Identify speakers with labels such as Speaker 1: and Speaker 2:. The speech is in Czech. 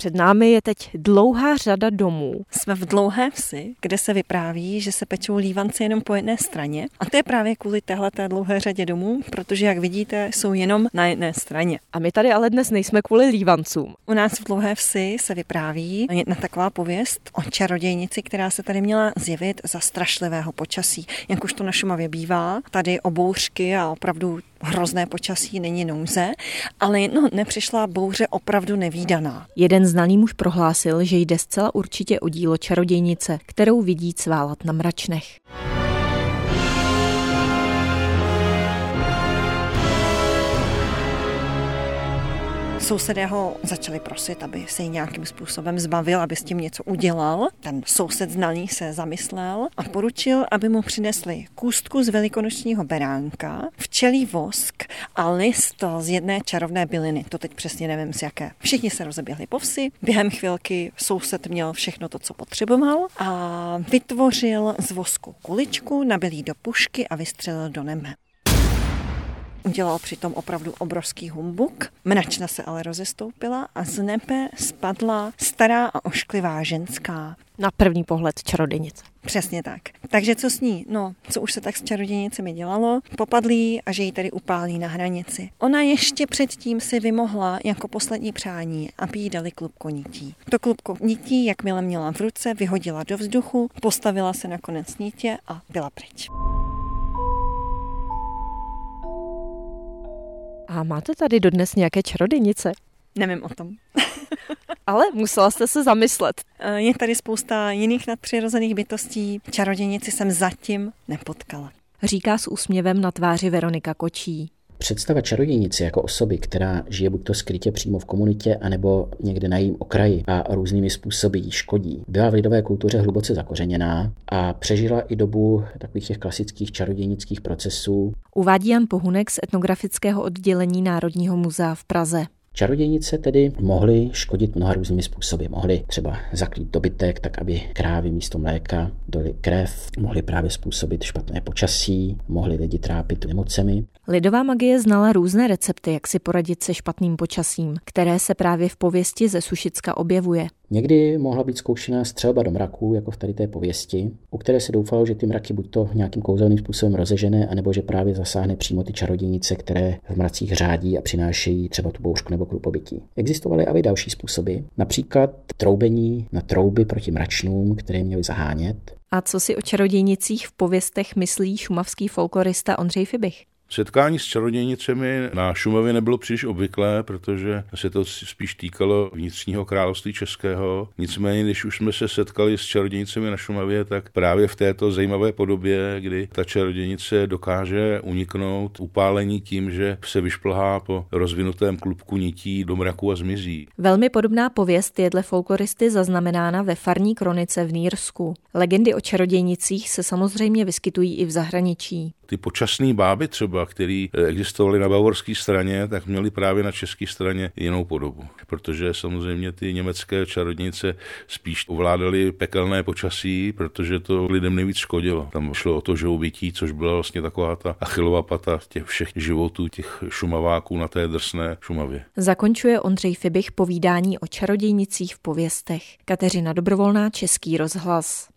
Speaker 1: Před námi je teď dlouhá řada domů.
Speaker 2: Jsme v dlouhé vsi, kde se vypráví, že se pečou lívanci jenom po jedné straně. A to je právě kvůli téhleté dlouhé řadě domů, protože, jak vidíte, jsou jenom na jedné straně.
Speaker 1: A my tady ale dnes nejsme kvůli lívancům.
Speaker 2: U nás v dlouhé vsi se vypráví jedna taková pověst o čarodějnici, která se tady měla zjevit za strašlivého počasí. Jak už to na Šumavě bývá, tady o bouřky a opravdu hrozné počasí není nouze, ale no, nepřišla bouře opravdu nevýdaná.
Speaker 1: Jeden znalý muž prohlásil, že jde zcela určitě o dílo čarodějnice, kterou vidí cválat na mračnech.
Speaker 2: Sousedé ho začali prosit, aby se jí nějakým způsobem zbavil, aby s tím něco udělal. Ten soused znalý se zamyslel a poručil, aby mu přinesli kůstku z velikonočního beránka, včelí vosk a list z jedné čarovné byliny. To teď přesně nevím z jaké. Všichni se rozeběhli po vsi. Během chvilky soused měl všechno to, co potřeboval a vytvořil z vosku kuličku, nabil do pušky a vystřelil do nebe. Udělal přitom opravdu obrovský humbuk. Mračna se ale rozestoupila a z nebe spadla stará a ošklivá ženská.
Speaker 1: Na první pohled čarodějnice.
Speaker 2: Přesně tak. Takže co s ní? No, co už se tak s čarodějnicemi dělalo? Popadlí a že ji tady upálí na hranici. Ona ještě předtím si vymohla jako poslední přání, aby jí dali klubko nití. To klubko nití, jakmile měla v ruce, vyhodila do vzduchu, postavila se na konec nítě a byla pryč.
Speaker 1: A máte tady dodnes nějaké čarodějnice?
Speaker 2: Nevím o tom.
Speaker 1: Ale musela jste se zamyslet.
Speaker 2: Eh, je tady spousta jiných nadpřirozených bytostí. Čarodějnici jsem zatím nepotkala.
Speaker 1: Říká s úsměvem na tváři Veronika Kočí.
Speaker 3: Představa čarodějnice jako osoby, která žije buď to skrytě přímo v komunitě, anebo někde na jejím okraji a různými způsoby jí škodí, byla v lidové kultuře hluboce zakořeněná a přežila i dobu takových těch klasických čarodějnických procesů.
Speaker 1: Uvádí Jan Pohunek z etnografického oddělení Národního muzea v Praze.
Speaker 3: Čarodějnice tedy mohly škodit mnoha různými způsoby. Mohly třeba zakrýt dobytek, tak aby krávy místo mléka doli krev, mohly právě způsobit špatné počasí, mohly lidi trápit nemocemi.
Speaker 1: Lidová magie znala různé recepty, jak si poradit se špatným počasím, které se právě v pověsti ze Sušicka objevuje.
Speaker 3: Někdy mohla být zkoušena střelba do mraků, jako v tady té pověsti, u které se doufalo, že ty mraky buď to nějakým kouzelným způsobem rozežené, anebo že právě zasáhne přímo ty čarodějnice, které v mracích řádí a přinášejí třeba tu bouřku nebo krupobytí. Existovaly ale další způsoby, například troubení na trouby proti mračnům, které měly zahánět.
Speaker 1: A co si o čarodějnicích v pověstech myslí šumavský folklorista Ondřej Fibich?
Speaker 4: Setkání s čarodějnicemi na Šumavě nebylo příliš obvyklé, protože se to spíš týkalo vnitřního království českého. Nicméně, když už jsme se setkali s čarodějnicemi na Šumavě, tak právě v této zajímavé podobě, kdy ta čarodějnice dokáže uniknout upálení tím, že se vyšplhá po rozvinutém klubku nití do mraku a zmizí.
Speaker 1: Velmi podobná pověst je dle folkloristy zaznamenána ve farní kronice v Nýrsku. Legendy o čarodějnicích se samozřejmě vyskytují i v zahraničí
Speaker 4: ty počasné báby třeba, které eh, existovaly na bavorské straně, tak měly právě na české straně jinou podobu. Protože samozřejmě ty německé čarodnice spíš ovládaly pekelné počasí, protože to lidem nejvíc škodilo. Tam šlo o to žoubití, což byla vlastně taková ta achilová pata těch všech životů, těch šumaváků na té drsné Šumavě.
Speaker 1: Zakončuje Ondřej Fibich povídání o čarodějnicích v pověstech. Kateřina Dobrovolná, Český rozhlas.